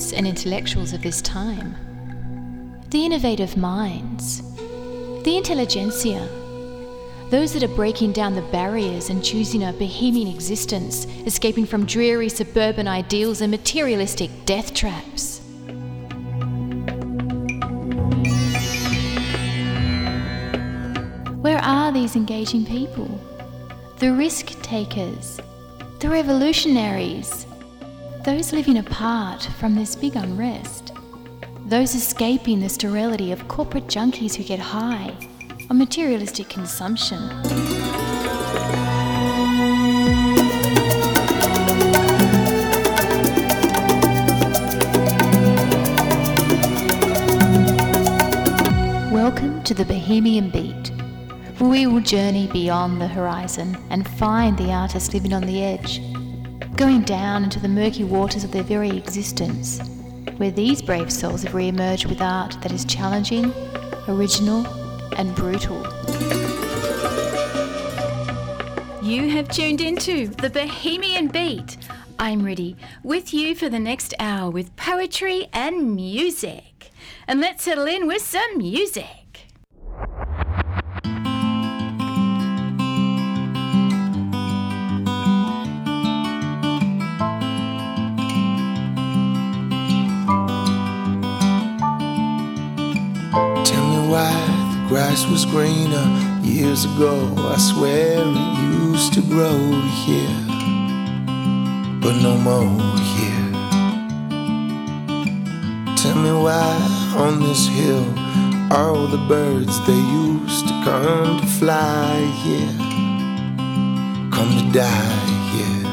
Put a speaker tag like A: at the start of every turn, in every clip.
A: and intellectuals of this time, the innovative minds, the intelligentsia, those that are breaking down the barriers and choosing a bohemian existence, escaping from dreary suburban ideals and materialistic death traps. Where are these engaging people? The risk takers, the revolutionaries, those living apart from this big unrest, those escaping the sterility of corporate junkies who get high on materialistic consumption. Welcome to the Bohemian Beat, where we will journey beyond the horizon and find the artist living on the edge, going down into the murky waters of their very existence, where these brave souls have re emerged with art that is challenging, original, and brutal. You have tuned into the Bohemian Beat. I'm Riddhi with you for the next hour with poetry and music. And let's settle in with some music.
B: Grass was greener years ago. I swear it used to grow here, but no more here. Tell me why on this hill all the birds they used to come to fly here come to die here.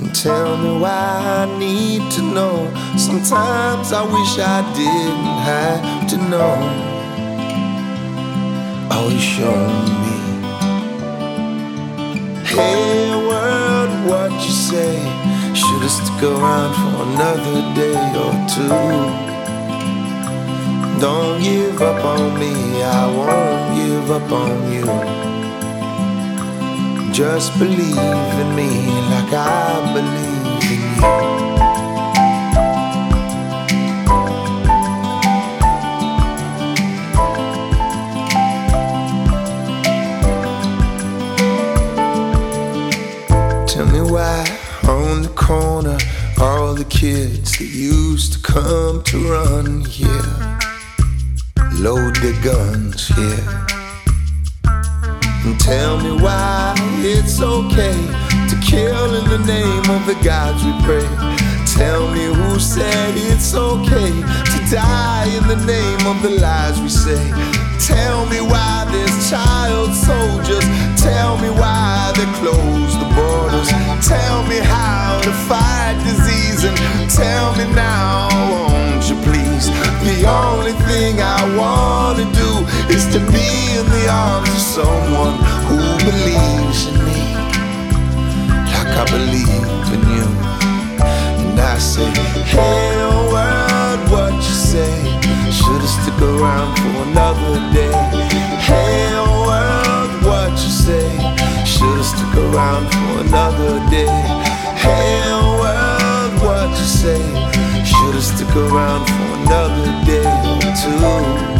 B: And tell me why I need to know. Sometimes I wish I didn't have to know. Always show me. Hey world, what you say? Should've stuck around for another day or two. Don't give up on me, I won't give up on you. Just believe in me like I believe in you. The kids that used to come to run here load their guns here. And tell me why it's okay to kill in the name of the gods we pray. Tell me who said it's okay to die in the name of the lies we say. Tell me why there's child soldiers. Tell me why they close the borders. Tell me how to fight disease and tell me now, won't you please? The only thing I wanna do is to be in the arms of someone who believes in me like I believe in you. And I say, hey stick around for another day. Hey world, what you say? Should've stick around for another day. Hey world, what you say? Should've stick around for another day or two.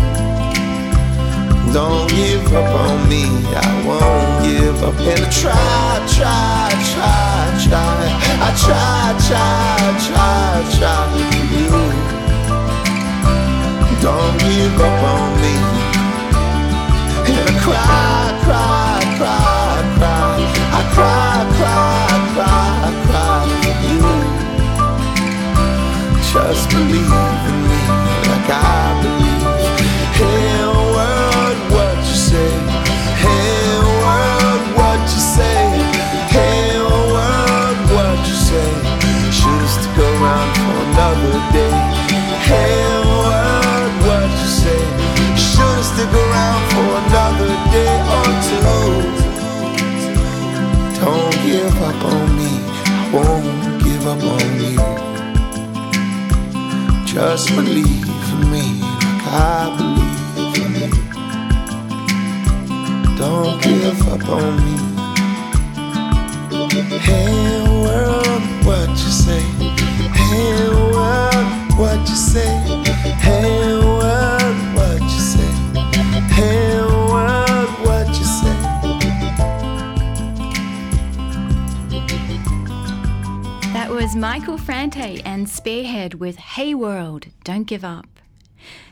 B: Don't give up on me, I won't give up. And I try, try, try, try. I try, try, try, try for you. Don't give up on me. And I cry, cry, cry, cry. I cry, cry, cry, cry for you. Just believe in me like I believe. stick around for another day or two. Don't give up on me, won't give up on you. Just believe in me like I believe in you. Don't give up on me. Hey world, what you say? Hey
A: world, what you say? Hey world. Michael Franti and Spearhead with Hey World, Don't Give Up.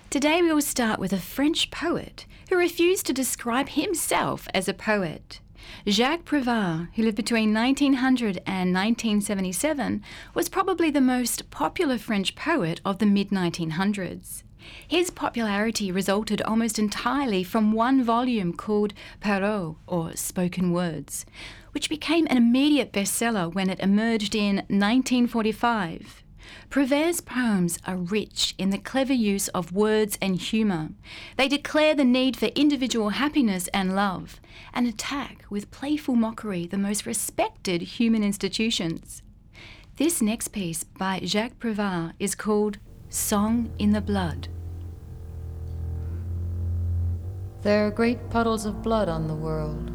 A: Today we will start with a French poet who refused to describe himself as a poet. Jacques Prévert, who lived between 1900 and 1977, was probably the most popular French poet of the mid 1900s. His popularity resulted almost entirely from one volume called Paroles, or Spoken Words, which became an immediate bestseller when it emerged in 1945. Prévert's poems are rich in the clever use of words and humour. They declare the need for individual happiness and love, and attack with playful mockery the most respected human institutions. This next piece by Jacques Prévert is called Song in the Blood.
C: There are great puddles of blood on the world.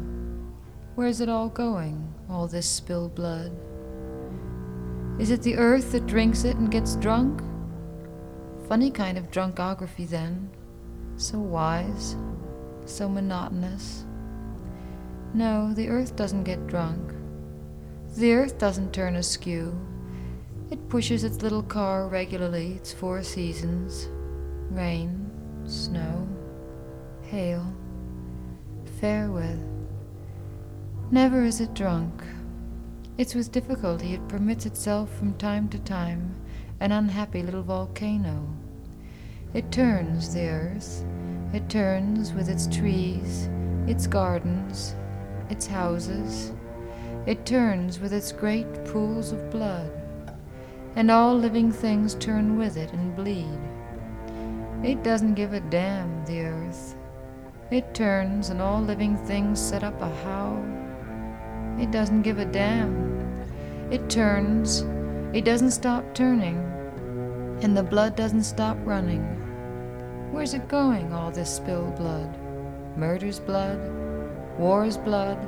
C: Where's it all going, all this spilled blood? Is it the earth that drinks it and gets drunk? Funny kind of drunkography, then. So wise, so monotonous. No, the earth doesn't get drunk. The earth doesn't turn askew. It pushes its little car regularly, its four seasons rain, snow, hail, fair weather. Never is it drunk. It's with difficulty it permits itself from time to time an unhappy little volcano. It turns the earth, it turns with its trees, its gardens, its houses, it turns with its great pools of blood, and all living things turn with it and bleed. It doesn't give a damn, the earth. It turns, and all living things set up a howl it doesn't give a damn. It turns. It doesn't stop turning. And the blood doesn't stop running. Where's it going, all this spilled blood? Murder's blood, war's blood,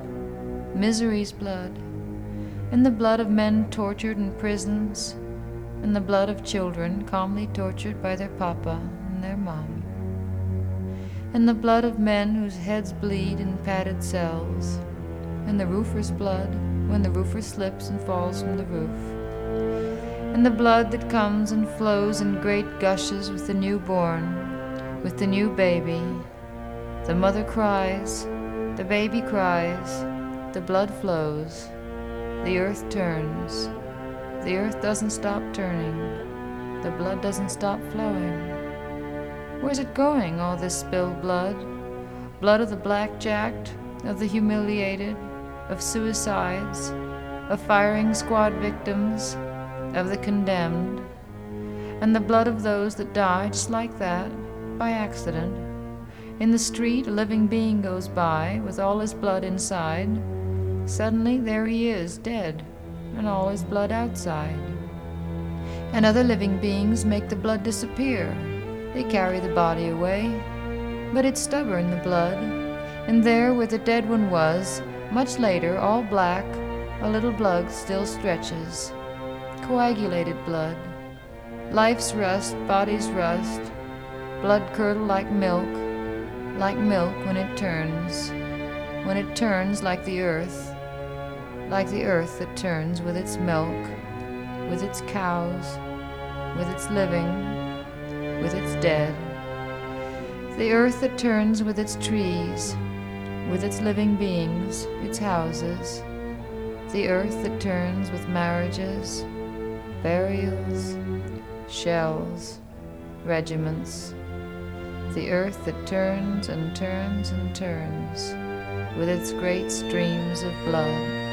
C: misery's blood, and the blood of men tortured in prisons, and the blood of children calmly tortured by their papa and their mom, and the blood of men whose heads bleed in padded cells and the roofer's blood when the roofer slips and falls from the roof, and the blood that comes and flows in great gushes with the newborn, with the new baby. The mother cries, the baby cries, the blood flows, the earth turns. The earth doesn't stop turning, the blood doesn't stop flowing. Where's it going, all this spilled blood? Blood of the blackjacked, of the humiliated, of suicides, of firing squad victims, of the condemned, and the blood of those that die just like that, by accident. In the street, a living being goes by with all his blood inside. Suddenly, there he is, dead, and all his blood outside. And other living beings make the blood disappear. They carry the body away. But it's stubborn, the blood, and there where the dead one was, much later, all black, a little blood still stretches. Coagulated blood. Life's rust, body's rust. Blood curdle like milk, like milk when it turns. When it turns like the earth, like the earth that turns with its milk, with its cows, with its living, with its dead. The earth that turns with its trees, with its living beings, its houses, the earth that turns with marriages, burials, shells, regiments, the earth that turns and turns and turns with its great streams of blood.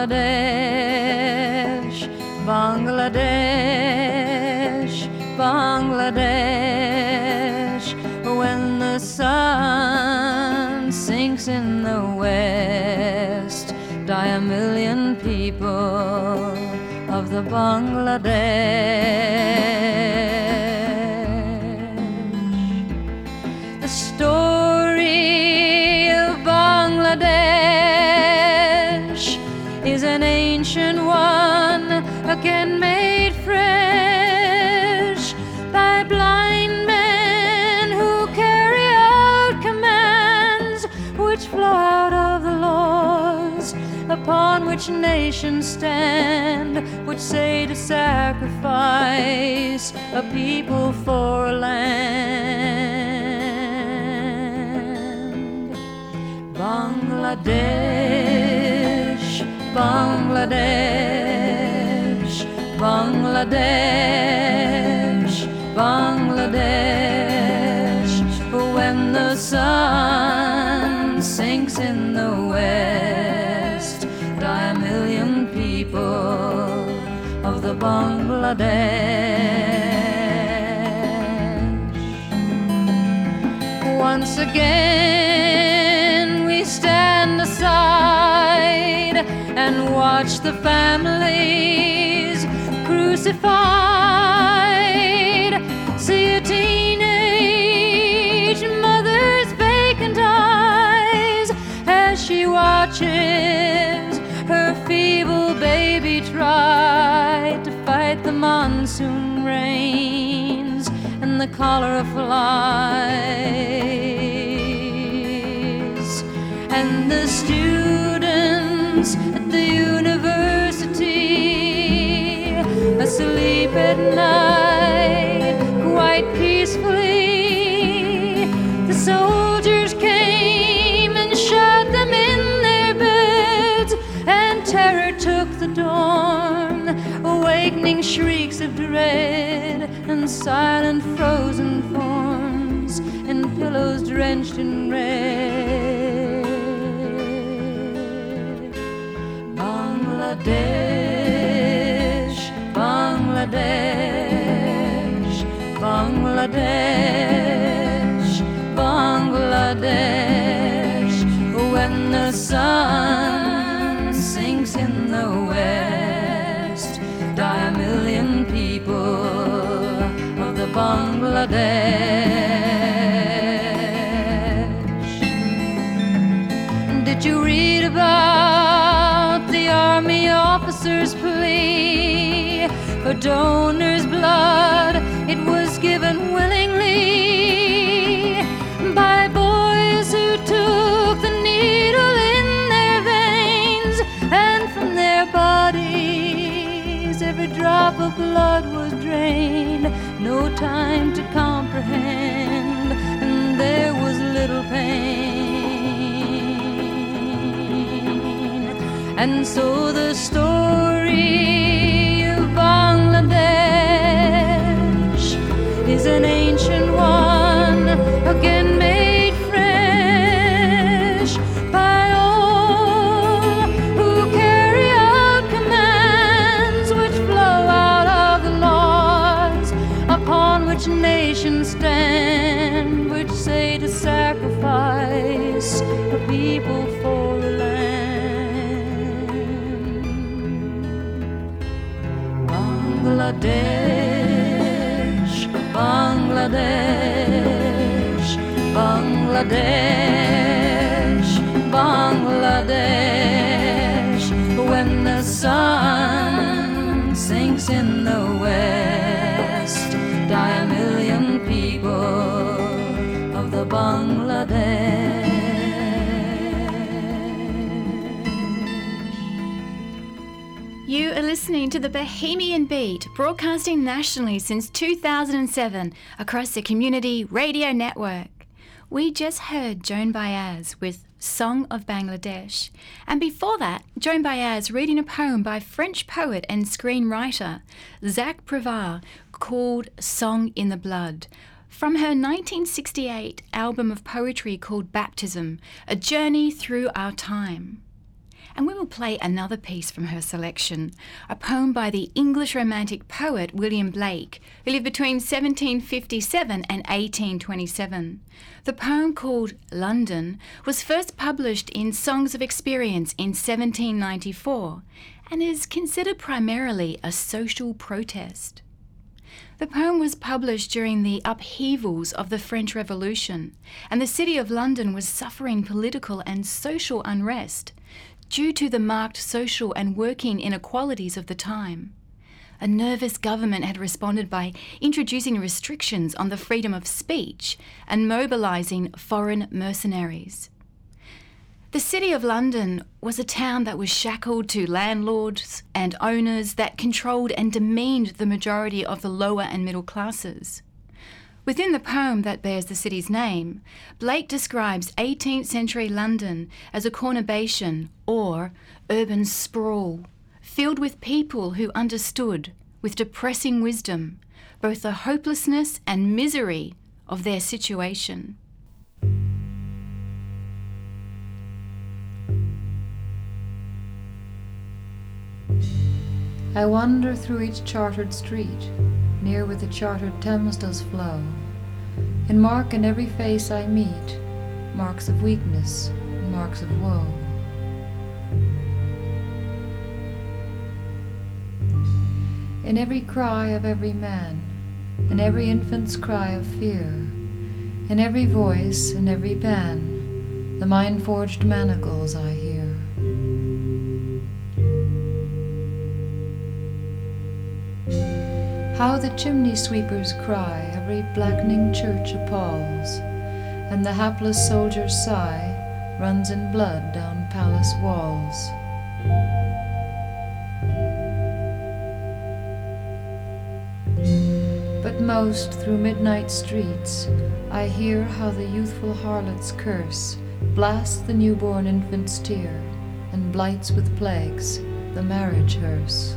D: Bangladesh, Bangladesh, Bangladesh. When the sun sinks in the west, die a million people of the Bangladesh. Which nations stand, which say to sacrifice a people for a land. Bangladesh, Bangladesh, Bangladesh, Bangladesh. When the sun sinks in the west, Bangladesh. Once again, we stand aside and watch the families crucified. See a teenage mother's vacant eyes as she watches monsoon rains and the cholera flies. And the students at the university asleep at night quite peacefully. Shrieks of dread and silent frozen forms and pillows drenched in red. Bangladesh, Bangladesh, Bangladesh, Bangladesh. When the sun Bangladesh. Did you read about the army officer's plea for donors' blood? It was given willingly by boys who took the needle in their veins and from their bodies every drop of blood. No time to comprehend, and there was little pain. And so the story of Bangladesh is an ancient one, again Bangladesh, Bangladesh, Bangladesh, Bangladesh. When the sun sinks in the west, die a million people of the Bangladesh.
A: Listening to the Bohemian Beat, broadcasting nationally since 2007 across the Community Radio Network. We just heard Joan Baez with Song of Bangladesh, and before that, Joan Baez reading a poem by French poet and screenwriter Jacques Prévert called Song in the Blood. From her 1968 album of poetry called Baptism, A Journey Through Our Time. And we will play another piece from her selection, a poem by the English Romantic poet William Blake, who lived between 1757 and 1827. The poem called London was first published in Songs of Experience in 1794 and is considered primarily a social protest. The poem was published during the upheavals of the French Revolution, and the city of London was suffering political and social unrest due to the marked social and working inequalities of the time. A nervous government had responded by introducing restrictions on the freedom of speech and mobilizing foreign mercenaries. The City of London was a town that was shackled to landlords and owners that controlled and demeaned the majority of the lower and middle classes. Within the poem that bears the city's name, Blake describes 18th century London as a cornubation or urban sprawl, filled with people who understood, with depressing wisdom, both the hopelessness and misery of their situation.
C: I wander through each chartered street, near where the chartered Thames does flow, and mark in every face I meet marks of weakness, marks of woe. In every cry of every man, in every infant's cry of fear, in every voice, in every pen, the mind forged manacles I hear. How the chimney sweepers cry, every blackening church appalls, and the hapless soldier's sigh runs in blood down palace walls. But most through midnight streets I hear how the youthful harlot's curse blasts the newborn infant's tear and blights with plagues the marriage hearse.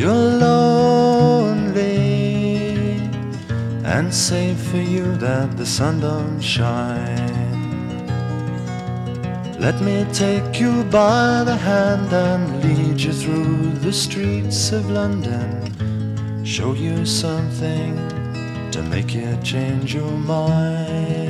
E: you're lonely and say for you that the sun don't shine? Let me take you by the hand and lead you through the streets of London. Show you something to make you change your mind.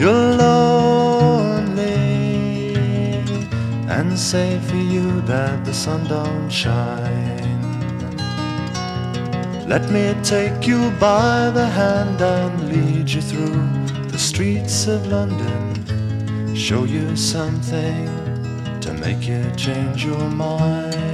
E: you're lonely and say for you that the sun don't shine? Let me take you by the hand and lead you through the streets of London. Show you something to make you change your mind.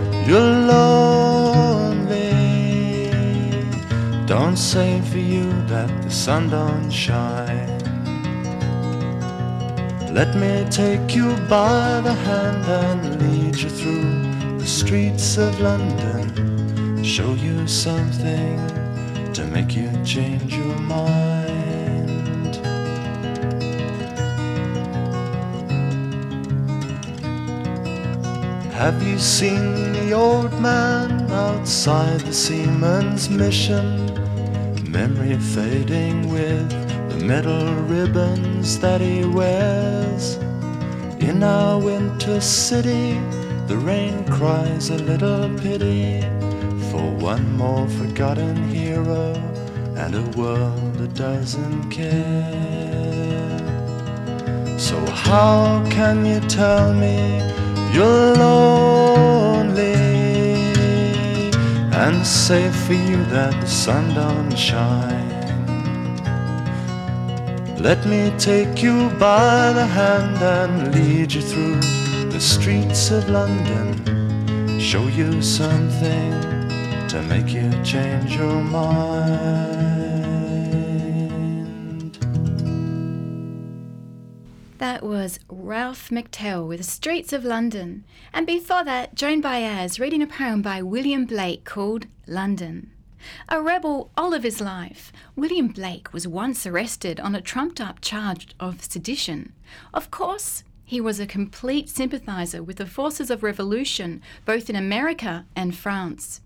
E: you're lonely? Eh? Don't say for you that the sun don't shine. Let me take you by the hand and lead you through the streets of London. Show you something to make you change your mind. Have you seen the old man outside the seaman's mission? Memory fading with the metal ribbons that he wears. In our winter city, the rain cries a little pity for one more forgotten hero and a world that doesn't care. So, how can you tell me you're lonely and say for you that the sun don't shine? Let me take you by the hand and lead you through the streets of London. Show you something to make you change your mind.
A: That was Ralph McTell with Streets of London. And before that, Joan Baez reading a poem by William Blake called London. A rebel all of his life, William Blake was once arrested on a trumped up charge of sedition. Of course, he was a complete sympathiser with the forces of revolution both in America and France.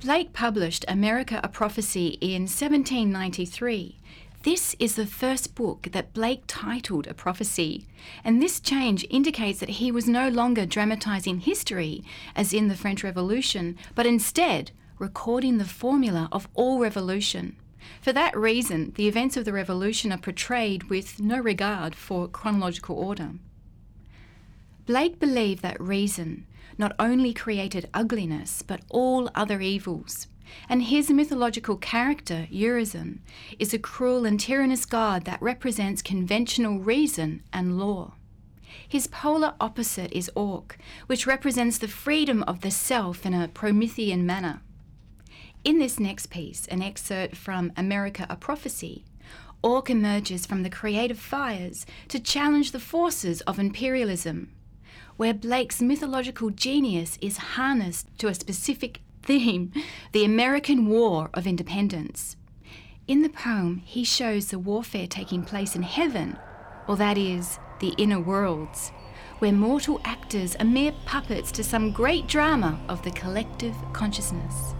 A: Blake published America a Prophecy in 1793. This is the first book that Blake titled a prophecy, and this change indicates that he was no longer dramatising history, as in the French Revolution, but instead recording the formula of all revolution. For that reason, the events of the revolution are portrayed with no regard for chronological order. Blake believed that reason not only created ugliness, but all other evils. And his mythological character, Urizen, is a cruel and tyrannous god that represents conventional reason and law. His polar opposite is Orc, which represents the freedom of the self in a Promethean manner. In this next piece, an excerpt from America a Prophecy, Orc emerges from the creative fires to challenge the forces of imperialism, where Blake's mythological genius is harnessed to a specific theme the American War of Independence. In the poem, he shows the warfare taking place in heaven, or that is, the inner worlds, where mortal actors are mere puppets to some great drama of the collective consciousness.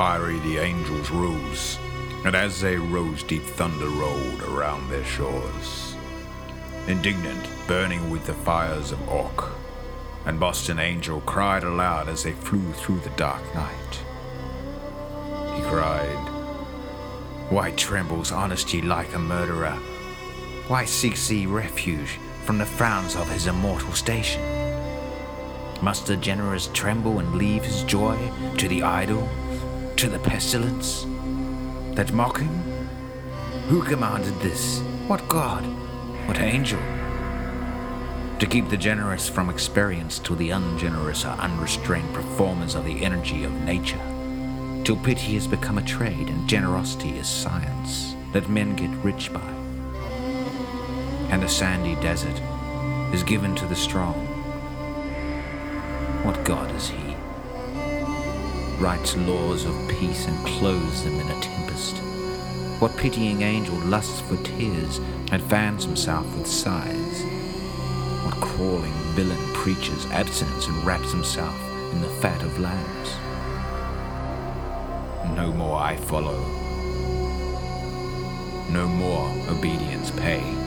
F: Fiery the angels rose, and as they rose, deep thunder rolled around their shores. Indignant, burning with the fires of Orc, and Boston Angel cried aloud as they flew through the dark night. He cried, Why trembles honesty like a murderer? Why seeks he refuge from the frowns of his immortal station? Must the generous tremble and leave his joy to the idle, to the pestilence that mock him? Who commanded this? What god? What angel? To keep the generous from experience till the ungenerous are unrestrained performers of the energy of nature, till pity has become a trade and generosity is science that men get rich by. And the sandy desert is given to the strong. What god is he? Writes laws of peace and clothes them in a tempest. What pitying angel lusts for tears and fans himself with sighs? What crawling villain preaches abstinence and wraps himself in the fat of lambs? No more I follow. No more obedience pay.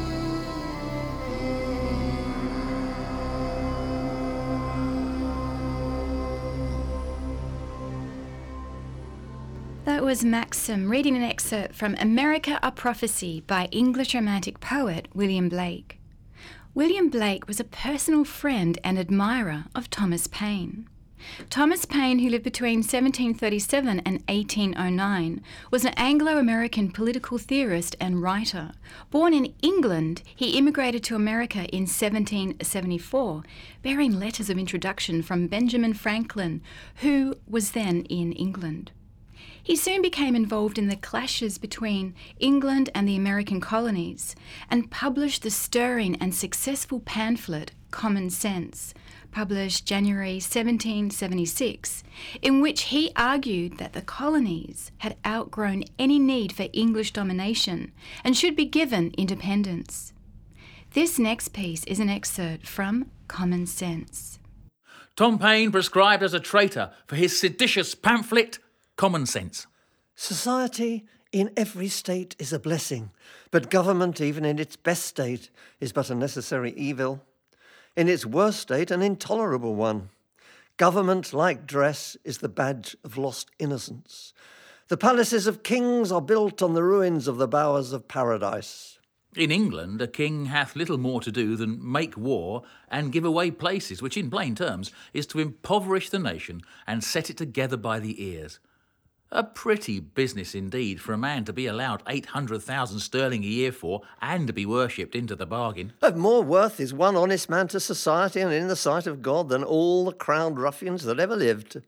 A: Was Maxim reading an excerpt from America a Prophecy by English Romantic poet William Blake. William Blake was a personal friend and admirer of Thomas Paine. Thomas Paine, who lived between 1737 and 1809, was an Anglo American political theorist and writer. Born in England, he immigrated to America in 1774, bearing letters of introduction from Benjamin Franklin, who was then in England. He soon became involved in the clashes between England and the American colonies and published the stirring and successful pamphlet Common Sense, published January 1776, in which he argued that the colonies had outgrown any need for English domination and should be given independence. This next piece is an excerpt from Common Sense.
G: Tom Paine prescribed as a traitor for his seditious pamphlet, Common Sense.
H: Society in every state is a blessing, but government, even in its best state, is but a necessary evil. In its worst state, an intolerable one. Government, like dress, is the badge of lost innocence. The palaces of kings are built on the ruins of the bowers of paradise.
G: In England, a king hath little more to do than make war and give away places, which, in plain terms, is to impoverish the nation and set it together by the ears. A pretty business indeed for a man to be allowed 800,000 sterling a year for and to be worshipped into the bargain.
H: Of more worth is one honest man to society and in the sight of God than all the crowned ruffians that ever lived.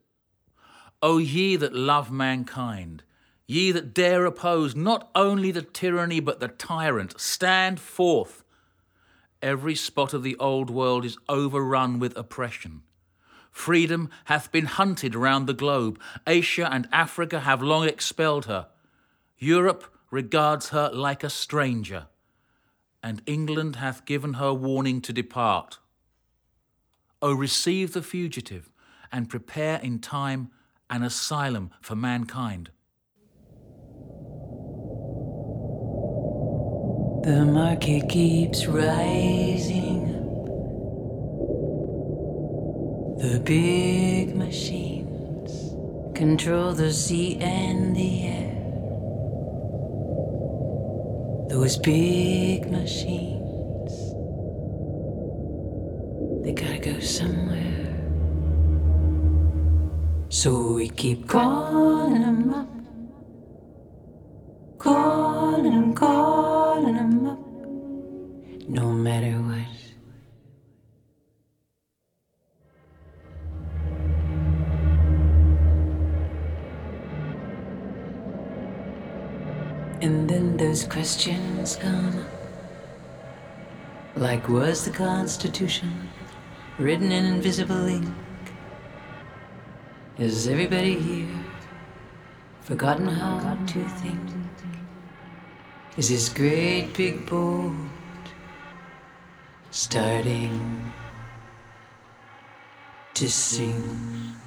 G: O ye that love mankind, ye that dare oppose not only the tyranny but the tyrant, stand forth. Every spot of the old world is overrun with oppression. Freedom hath been hunted round the globe. Asia and Africa have long expelled her. Europe regards her like a stranger. And England hath given her warning to depart. O receive the fugitive, and prepare in time an asylum for mankind.
D: The market keeps rising. The big machines control the sea and the air. Those big machines, they gotta go somewhere. So we keep calling them up, calling them, calling them up, no matter what. And then those questions come. Like was the Constitution written in invisible ink? Is everybody here forgotten how to think? Is this great big boat starting to sink?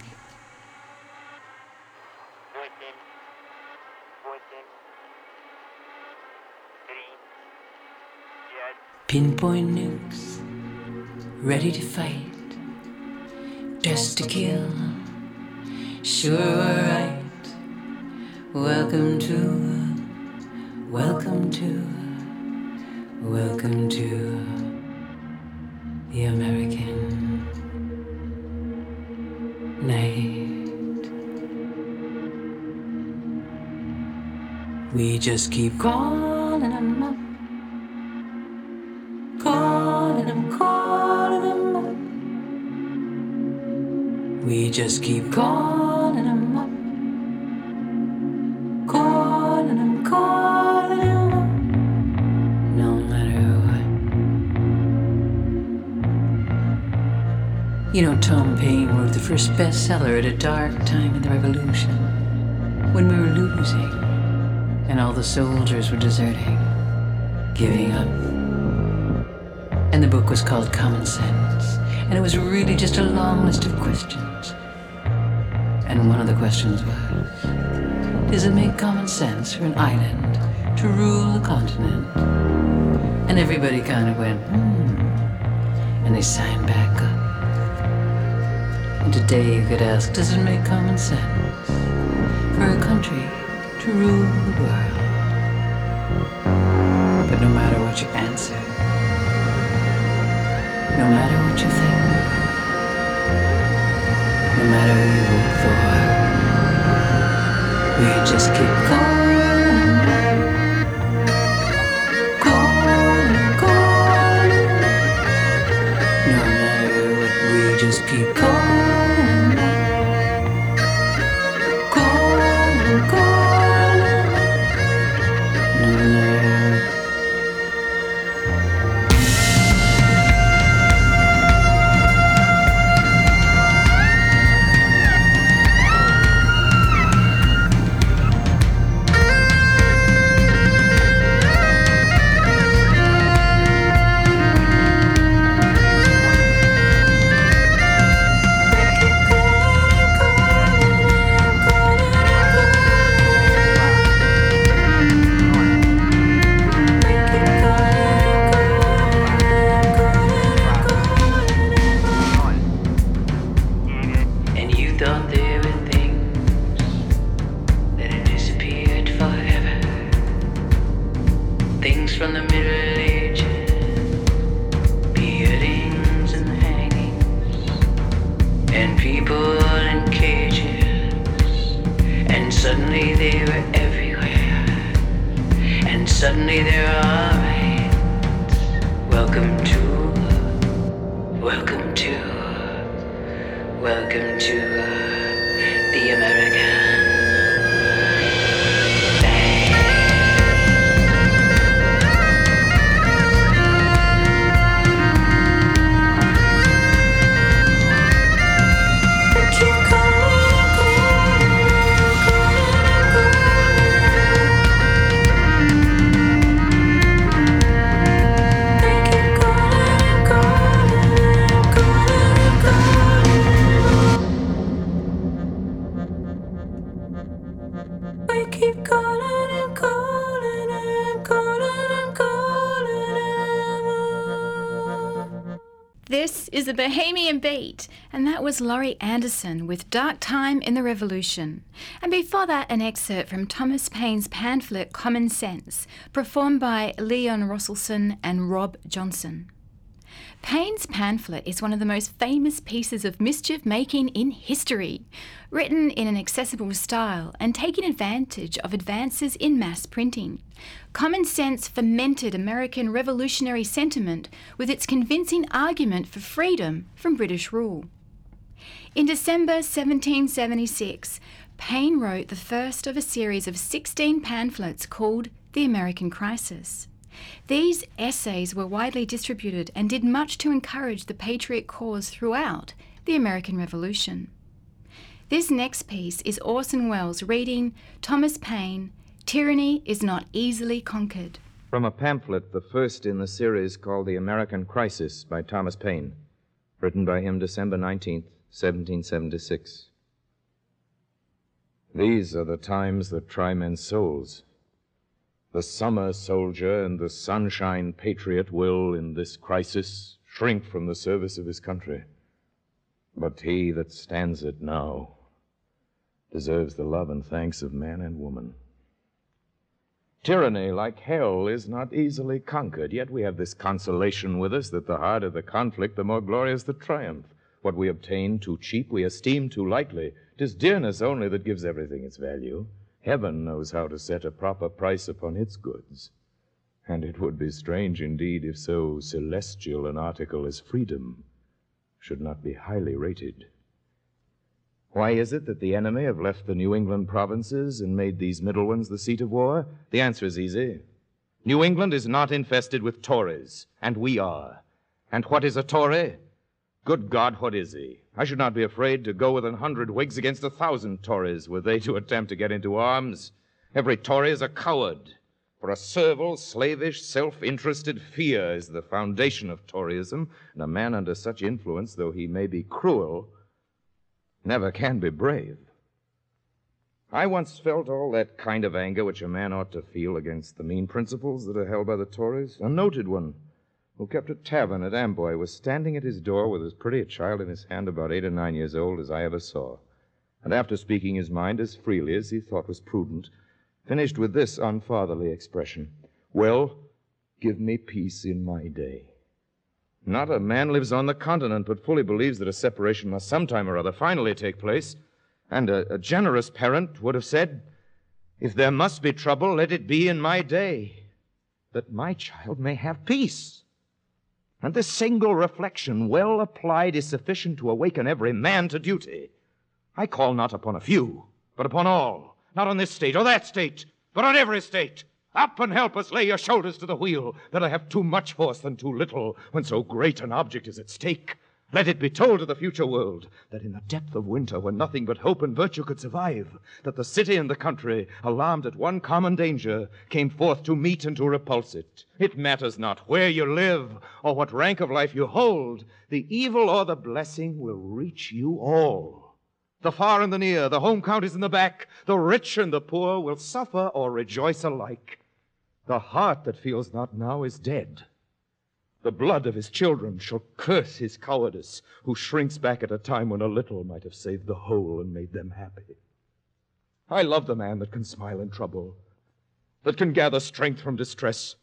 D: Pinpoint nukes, ready to fight, just to kill. Sure, right. Welcome to, welcome to, welcome to the American night. We just keep calling them up. We just keep calling them up. Calling them, calling them up. No matter what. You know, Tom Paine wrote the first bestseller at a dark time in the Revolution, when we were losing, and all the soldiers were deserting, giving up. And the book was called Common Sense. And it was really just a long list of questions. And one of the questions was Does it make common sense for an island to rule a continent? And everybody kind of went, hmm. And they signed back up. And today you could ask Does it make common sense for a country to rule the world? But no matter what you answer, no matter what you think, no matter who you vote for, we just keep calling,
A: This is a Bohemian Beat, and that was Laurie Anderson with Dark Time in the Revolution. And before that, an excerpt from Thomas Paine's pamphlet Common Sense, performed by Leon Rosselson and Rob Johnson. Paine's pamphlet is one of the most famous pieces of mischief making in history, written in an accessible style and taking advantage of advances in mass printing. Common Sense fermented American revolutionary sentiment with its convincing argument for freedom from British rule. In December 1776, Paine wrote the first of a series of 16 pamphlets called The American Crisis. These essays were widely distributed and did much to encourage the patriot cause throughout the American Revolution. This next piece is Orson Welles reading Thomas Paine, Tyranny is Not Easily Conquered.
I: From a pamphlet, the first in the series called The American Crisis by Thomas Paine, written by him December 19th, 1776. These are the times that try men's souls. The summer soldier and the sunshine patriot will, in this crisis, shrink from the service of his country. But he that stands it now deserves the love and thanks of man and woman. Tyranny, like hell, is not easily conquered, yet we have this consolation with us that the harder the conflict, the more glorious the triumph. What we obtain too cheap, we esteem too lightly. 'Tis dearness only that gives everything its value. Heaven knows how to set a proper price upon its goods. And it would be strange indeed if so celestial an article as freedom should not be highly rated. Why is it that the enemy have left the New England provinces and made these middle ones the seat of war? The answer is easy. New England is not infested with Tories, and we are. And what is a Tory? Good God, what is he? I should not be afraid to go with an hundred Whigs against a thousand Tories were they to attempt to get into arms. Every Tory is a coward. For a servile, slavish, self interested fear is the foundation of Toryism, and a man under such influence, though he may be cruel, never can be brave. I once felt all that kind of anger which a man ought to feel against the mean principles that are held by the Tories. A noted one, who kept a tavern at Amboy, was standing at his door with as pretty a child in his hand about eight or nine years old as I ever saw. And after speaking his mind as freely as he thought was prudent, finished with this unfatherly expression Well, give me peace in my day. Not a man lives on the continent but fully believes that a separation must sometime or other finally take place. And a, a generous parent would have said, If there must be trouble, let it be in my day, that my child may have peace. And this single reflection, well applied, is sufficient to awaken every man to duty. I call not upon a few, but upon all, not on this state or that state, but on every state. Up and help us lay your shoulders to the wheel. that I have too much force than too little when so great an object is at stake. Let it be told to the future world that in the depth of winter, when nothing but hope and virtue could survive, that the city and the country, alarmed at one common danger, came forth to meet and to repulse it. It matters not where you live or what rank of life you hold, the evil or the blessing will reach you all. The far and the near, the home counties and the back, the rich and the poor will suffer or rejoice alike. The heart that feels not now is dead. The blood of his children shall curse his cowardice, who shrinks back at a time when a little might have saved the whole and made them happy. I love the man that can smile in trouble, that can gather strength from distress,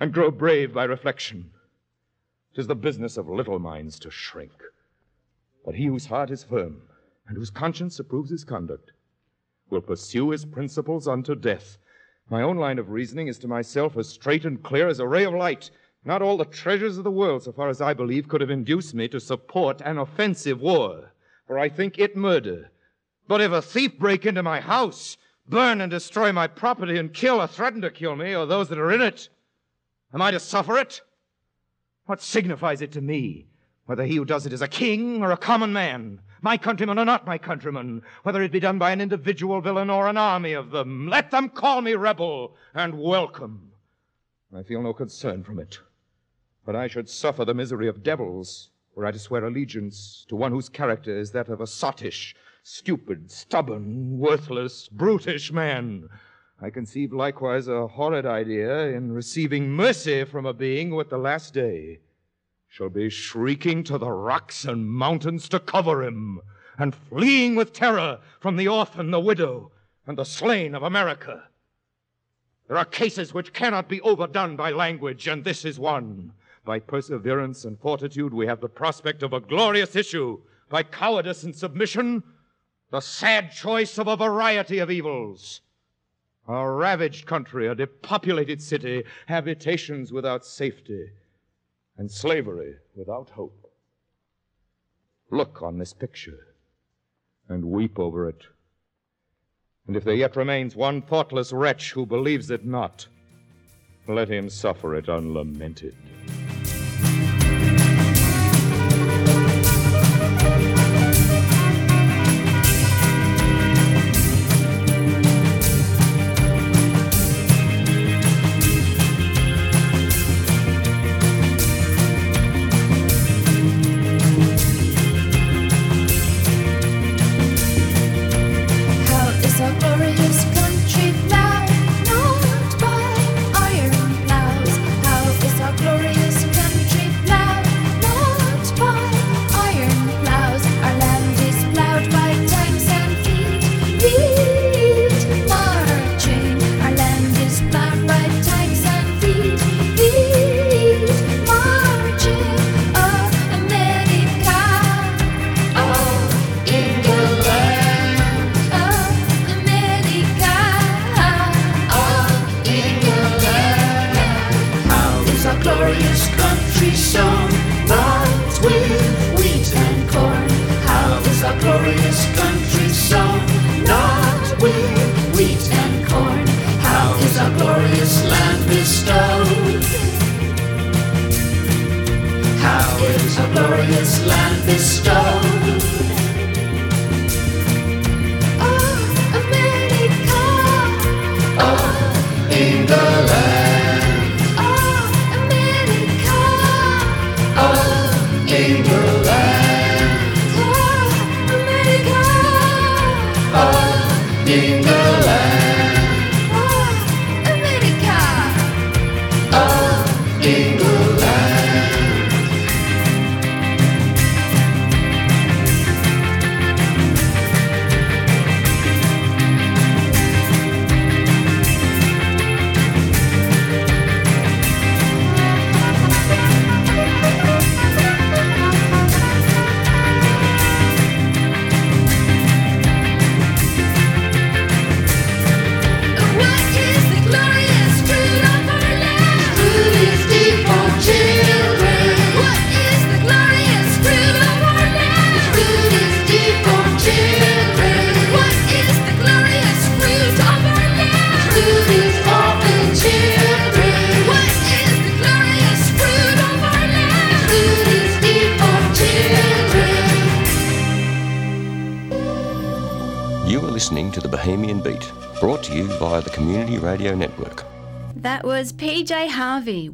I: and grow brave by reflection. 'Tis the business of little minds to shrink. But he whose heart is firm and whose conscience approves his conduct will pursue his principles unto death. My own line of reasoning is to myself as straight and clear as a ray of light. Not all the treasures of the world, so far as I believe, could have induced me to support an offensive war, for I think it murder. But if a thief break into my house, burn and destroy my property, and kill or threaten to kill me or those that are in it, am I to suffer it? What signifies it to me whether he who does it is a king or a common man? my countrymen or not my countrymen, whether it be done by an individual villain or an army of them. Let them call me rebel and welcome. I feel no concern from it. But I should suffer the misery of devils were I to swear allegiance to one whose character is that of a sottish, stupid, stubborn, worthless, brutish man. I conceive likewise a horrid idea in receiving mercy from a being who at the last day shall be shrieking to the rocks and mountains to cover him, and fleeing with terror from the orphan, the widow, and the slain of America. There are cases which cannot be overdone by language, and this is one. By perseverance and fortitude, we have the prospect of a glorious issue. By cowardice and submission, the sad choice of a variety of evils. A ravaged country, a depopulated city, habitations without safety, and slavery without hope. Look on this picture and weep over it. And if there yet remains one thoughtless wretch who believes it not, let him suffer it unlamented.
J: Listening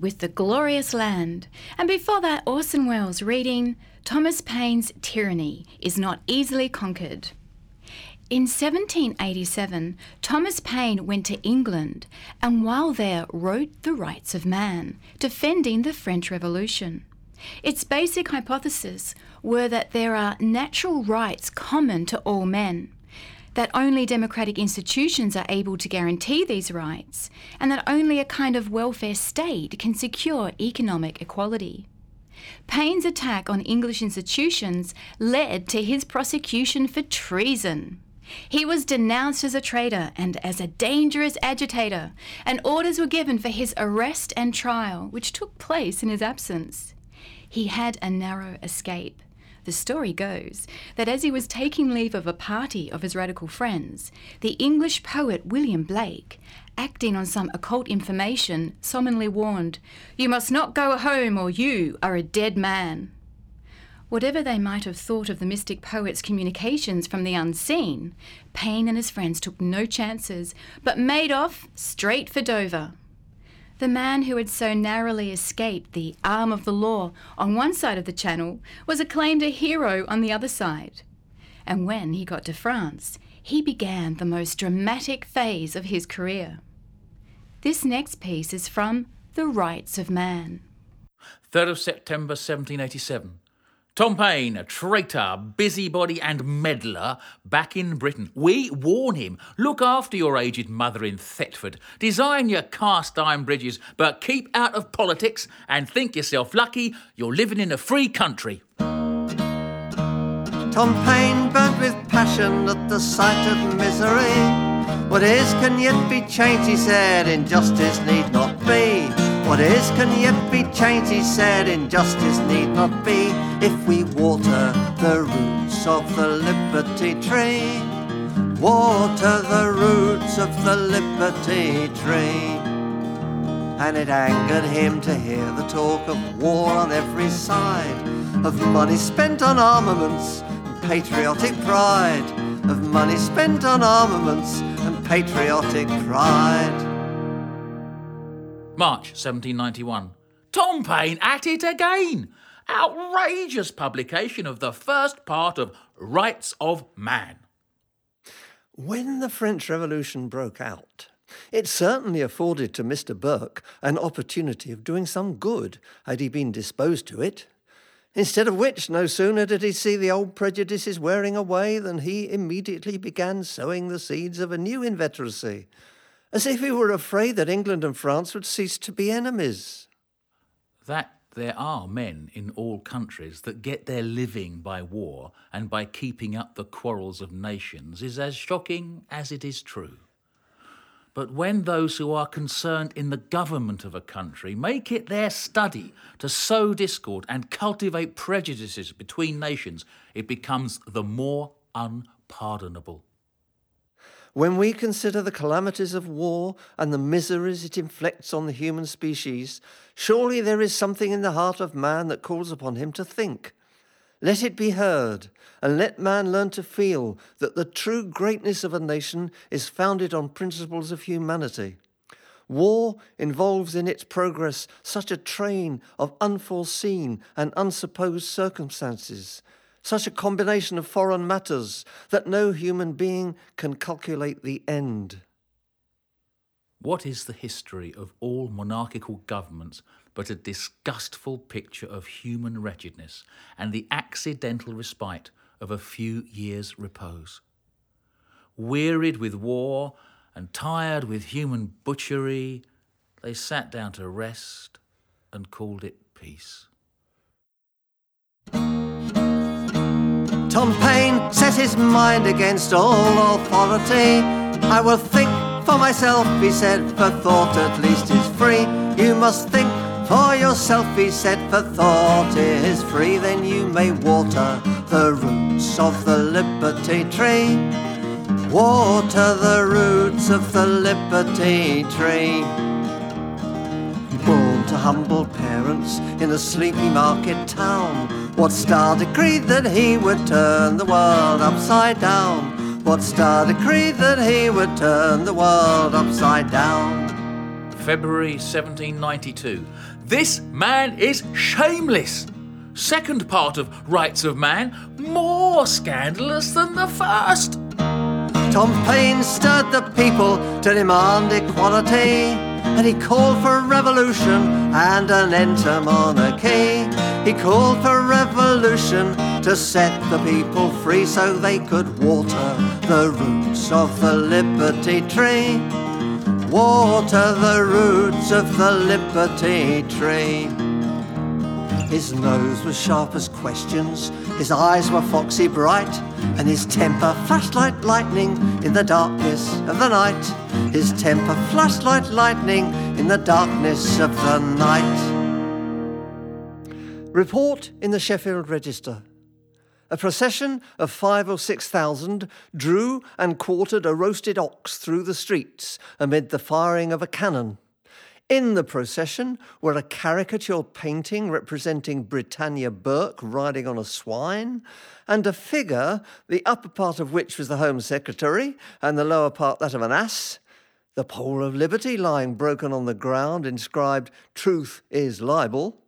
A: with The Glorious Land. And before that, Orson Welles reading Thomas Paine's Tyranny is Not Easily Conquered. In 1787, Thomas Paine went to England and while there wrote The Rights of Man, defending the French Revolution. Its basic hypothesis were that there are natural rights common to all men, that only democratic institutions are able to guarantee these rights, and that only a kind of welfare state can secure economic equality. Paine's attack on English institutions led to his prosecution for treason. He was denounced as a traitor and as a dangerous agitator, and orders were given for his arrest and trial, which took place in his absence. He had a narrow escape. The story goes that as he was taking leave of a party of his radical friends, the English poet William Blake, acting on some occult information, solemnly warned, You must not go home, or you are a dead man. Whatever they might have thought of the mystic poet's communications from the unseen, Paine and his friends took no chances, but made off straight for Dover. The man who had so narrowly escaped the arm of the law on one side of the channel was acclaimed a hero on the other side. And when he got to France, he began the most dramatic phase of his career. This next piece is from The Rights of Man.
G: 3rd of September 1787. Tom Paine, a traitor, busybody, and meddler, back in Britain. We warn him look after your aged mother in Thetford, design your cast iron bridges, but keep out of politics and think yourself lucky you're living in a free country.
H: Tom Paine burnt with passion at the sight of misery. What is can yet be changed, he said, injustice need not be. What is can yet be changed, he said, injustice need not be if we water the roots of the liberty tree. Water the roots of the liberty tree. And it angered him to hear the talk of war on every side, of money spent on armaments and patriotic pride, of money spent on armaments patriotic pride.
G: March 1791. Tom Paine at it again! Outrageous publication of the first part of Rights of Man.
H: When the French Revolution broke out, it certainly afforded to Mr. Burke an opportunity of doing some good had he been disposed to it. Instead of which, no sooner did he see the old prejudices wearing away than he immediately began sowing the seeds of a new inveteracy, as if he were afraid that England and France would cease to be enemies.
G: That there are men in all countries that get their living by war and by keeping up the quarrels of nations is as shocking as it is true. But when those who are concerned in the government of a country make it their study to sow discord and cultivate prejudices between nations, it becomes the more unpardonable.
H: When we consider the calamities of war and the miseries it inflicts on the human species, surely there is something in the heart of man that calls upon him to think. Let it be heard, and let man learn to feel that the true greatness of a nation is founded on principles of humanity. War involves in its progress such a train of unforeseen and unsupposed circumstances such a combination of foreign matters that no human being can calculate the end.
G: What is the history of all monarchical governments but a disgustful picture of human wretchedness and the accidental respite of a few years' repose? Wearied with war and tired with human butchery, they sat down to rest and called it peace.
H: Tom Paine set his mind against all authority. I will think for myself, he said, for thought at least is free. You must think for yourself, he said, for thought is free. Then you may water the roots of the liberty tree. Water the roots of the liberty tree born to humble parents in a sleepy market town. What star decreed that he would turn the world upside down? What star decreed that he would turn the world upside down?
G: February 1792. This man is shameless. Second part of Rights of Man, more scandalous than the first.
H: Tom Paine stirred the people to demand equality and he called for revolution and an end to monarchy. He called for revolution to set the people free so they could water the roots of the liberty tree. Water the roots of the liberty tree. His nose was sharp as questions, his eyes were foxy bright, and his temper flashed like lightning in the darkness of the night. His temper flashed like lightning in the darkness of the night. Report in the Sheffield Register. A procession of five or six thousand drew and quartered a roasted ox through the streets amid the firing of a cannon. In the procession were a caricature painting representing Britannia Burke riding on a swine, and a figure, the upper part of which was the Home Secretary, and the lower part that of an ass, the pole of liberty lying broken on the ground, inscribed Truth is libel,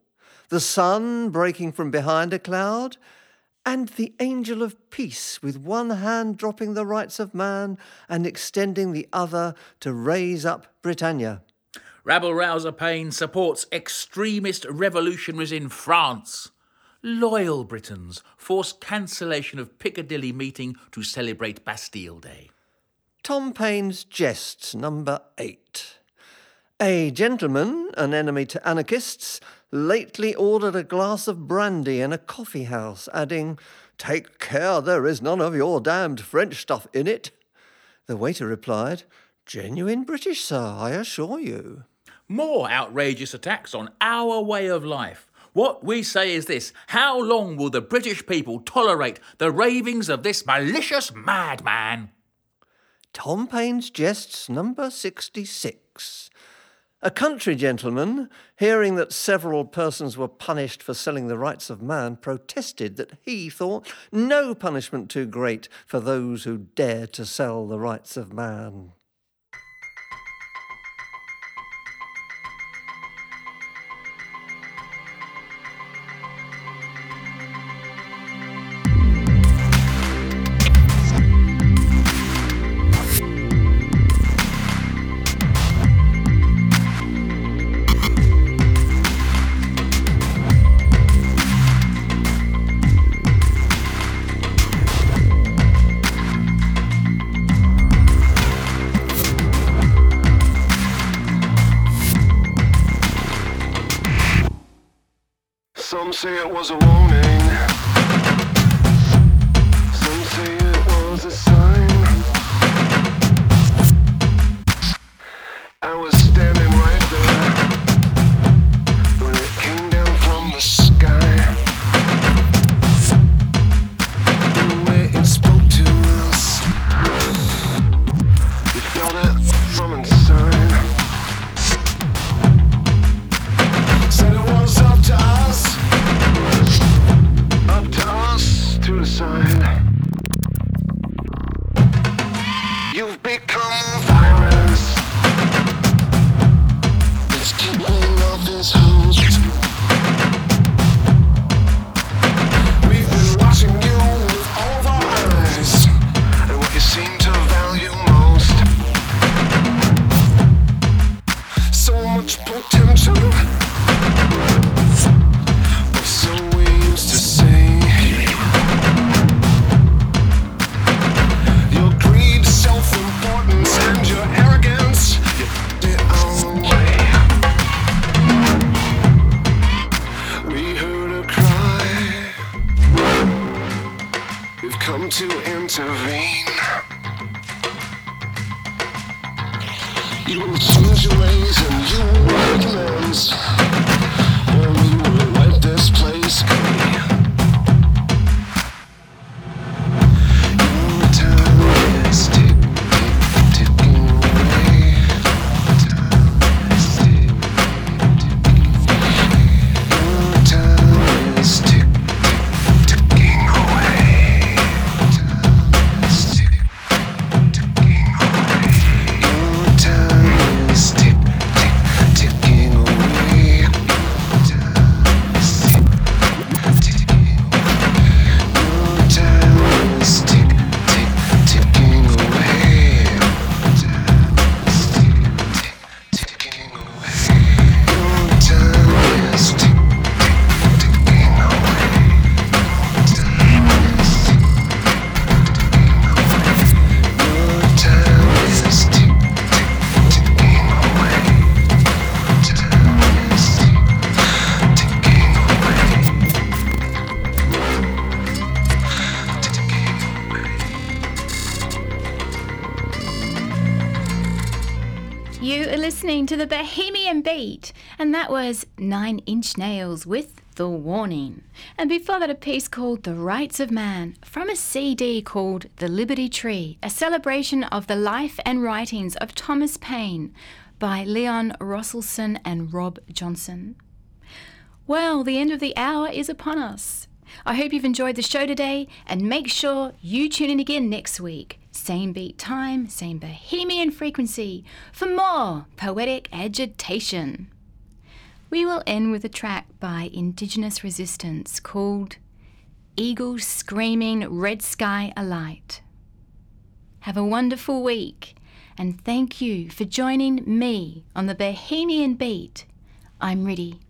H: the sun breaking from behind a cloud, and the angel of peace, with one hand dropping the rights of man and extending the other to raise up Britannia.
G: Rabble rouser Paine supports extremist revolutionaries in France. Loyal Britons force cancellation of Piccadilly meeting to celebrate Bastille Day.
H: Tom Paine's Jests, number eight. A gentleman, an enemy to anarchists, lately ordered a glass of brandy in a coffee house, adding, Take care there is none of your damned French stuff in it. The waiter replied, Genuine British, sir, I assure you.
G: More outrageous attacks on our way of life. What we say is this How long will the British people tolerate the ravings of this malicious madman?
H: Tom Paine's Jests, number 66. A country gentleman, hearing that several persons were punished for selling the rights of man, protested that he thought no punishment too great for those who dare to sell the rights of man.
A: Was Nine Inch Nails with The Warning. And before that, a piece called The Rights of Man from a CD called The Liberty Tree, a celebration of the life and writings of Thomas Paine by Leon Rosselson and Rob Johnson. Well, the end of the hour is upon us. I hope you've enjoyed the show today and make sure you tune in again next week. Same beat time, same bohemian frequency for more poetic agitation. We will end with a track by Indigenous Resistance called Eagles Screaming Red Sky Alight. Have a wonderful week and thank you for joining me on the Bohemian Beat. I'm ready